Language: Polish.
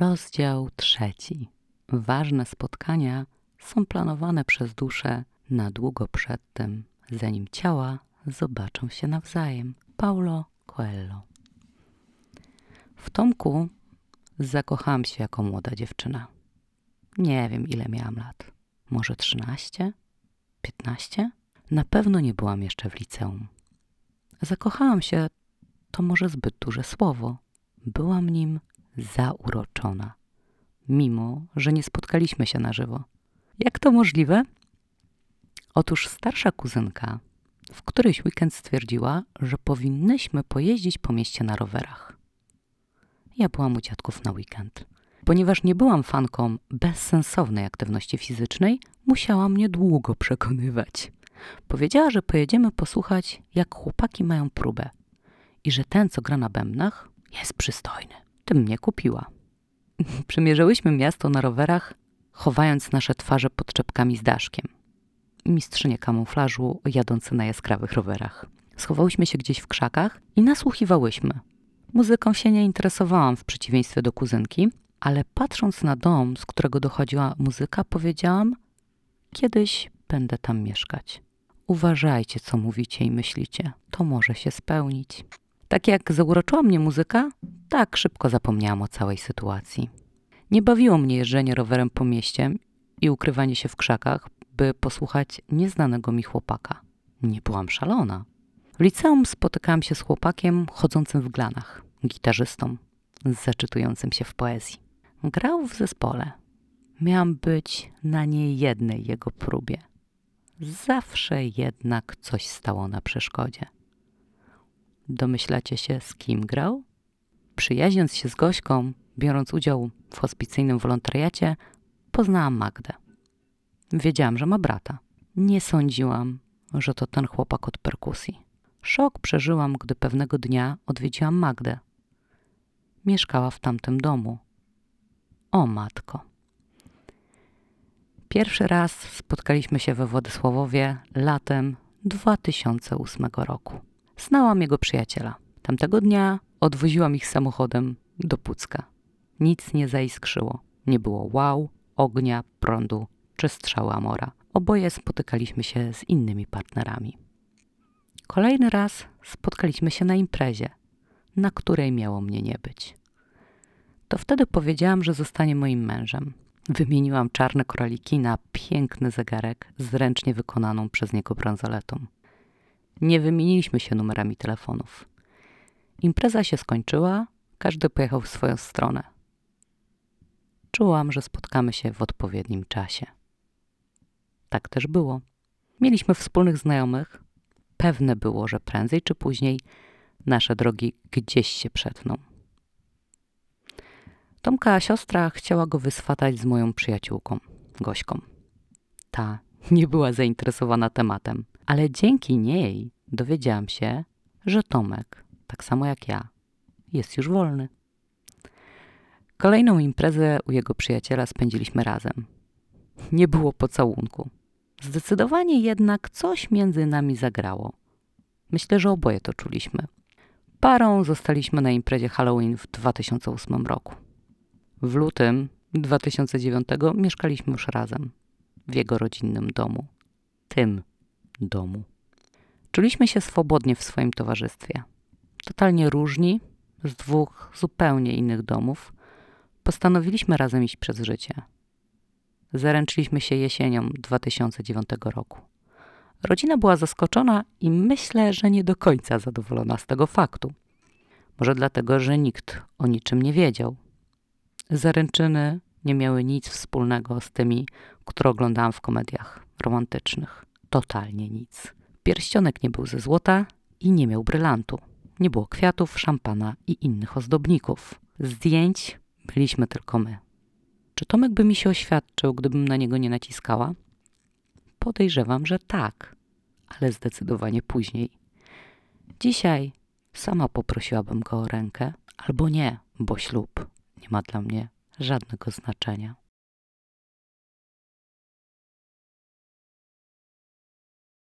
Rozdział trzeci. Ważne spotkania są planowane przez duszę na długo przed tym, zanim ciała zobaczą się nawzajem. Paulo Coelho. W Tomku zakochałam się jako młoda dziewczyna. Nie wiem, ile miałam lat. Może 13? 15? Na pewno nie byłam jeszcze w liceum. Zakochałam się, to może zbyt duże słowo. Byłam nim zauroczona, mimo że nie spotkaliśmy się na żywo. Jak to możliwe? Otóż starsza kuzynka w któryś weekend stwierdziła, że powinnyśmy pojeździć po mieście na rowerach. Ja byłam u dziadków na weekend. Ponieważ nie byłam fanką bezsensownej aktywności fizycznej, musiała mnie długo przekonywać. Powiedziała, że pojedziemy posłuchać, jak chłopaki mają próbę i że ten, co gra na bębnach, jest przystojny. Tym mnie kupiła. Przemierzyłyśmy miasto na rowerach, chowając nasze twarze pod czepkami z daszkiem. Mistrzynie kamuflażu jadące na jaskrawych rowerach. Schowałyśmy się gdzieś w krzakach i nasłuchiwałyśmy. Muzyką się nie interesowałam w przeciwieństwie do kuzynki, ale patrząc na dom, z którego dochodziła muzyka, powiedziałam: Kiedyś będę tam mieszkać. Uważajcie, co mówicie i myślicie, to może się spełnić. Tak jak zauroczyła mnie muzyka, tak szybko zapomniałam o całej sytuacji. Nie bawiło mnie jeżdżenie rowerem po mieście i ukrywanie się w krzakach, by posłuchać nieznanego mi chłopaka. Nie byłam szalona. W liceum spotykałam się z chłopakiem chodzącym w glanach, gitarzystą, zaczytującym się w poezji. Grał w zespole. Miałam być na niejednej jego próbie. Zawsze jednak coś stało na przeszkodzie. Domyślacie się, z kim grał? Przyjaźniąc się z Gośką, biorąc udział w hospicyjnym wolontariacie, poznałam Magdę. Wiedziałam, że ma brata. Nie sądziłam, że to ten chłopak od perkusji. Szok przeżyłam, gdy pewnego dnia odwiedziłam Magdę. Mieszkała w tamtym domu. O matko. Pierwszy raz spotkaliśmy się we Władysławowie latem 2008 roku. Znałam jego przyjaciela. Tamtego dnia odwoziłam ich samochodem do Pucka. Nic nie zaiskrzyło. Nie było wow, ognia, prądu czy strzały Amora. Oboje spotykaliśmy się z innymi partnerami. Kolejny raz spotkaliśmy się na imprezie, na której miało mnie nie być. To wtedy powiedziałam, że zostanie moim mężem. Wymieniłam czarne koraliki na piękny zegarek z ręcznie wykonaną przez niego bransoletą. Nie wymieniliśmy się numerami telefonów. Impreza się skończyła, każdy pojechał w swoją stronę. Czułam, że spotkamy się w odpowiednim czasie. Tak też było. Mieliśmy wspólnych znajomych. Pewne było, że prędzej czy później nasze drogi gdzieś się przetną. Tomka siostra chciała go wyswatać z moją przyjaciółką, Gośką. Ta nie była zainteresowana tematem, ale dzięki niej dowiedziałam się, że Tomek, tak samo jak ja, jest już wolny. Kolejną imprezę u jego przyjaciela spędziliśmy razem. Nie było pocałunku. Zdecydowanie jednak coś między nami zagrało. Myślę, że oboje to czuliśmy. Parą zostaliśmy na imprezie Halloween w 2008 roku. W lutym 2009 mieszkaliśmy już razem w jego rodzinnym domu. Tym domu. Czuliśmy się swobodnie w swoim towarzystwie. Totalnie różni, z dwóch zupełnie innych domów, postanowiliśmy razem iść przez życie. Zaręczyliśmy się jesienią 2009 roku. Rodzina była zaskoczona i myślę, że nie do końca zadowolona z tego faktu. Może dlatego, że nikt o niczym nie wiedział. Zaręczyny nie miały nic wspólnego z tymi, które oglądałam w komediach romantycznych. Totalnie nic. Pierścionek nie był ze złota i nie miał brylantu. Nie było kwiatów, szampana i innych ozdobników. Zdjęć byliśmy tylko my. Czy Tomek by mi się oświadczył, gdybym na niego nie naciskała? Podejrzewam, że tak, ale zdecydowanie później. Dzisiaj sama poprosiłabym go o rękę, albo nie, bo ślub nie ma dla mnie żadnego znaczenia.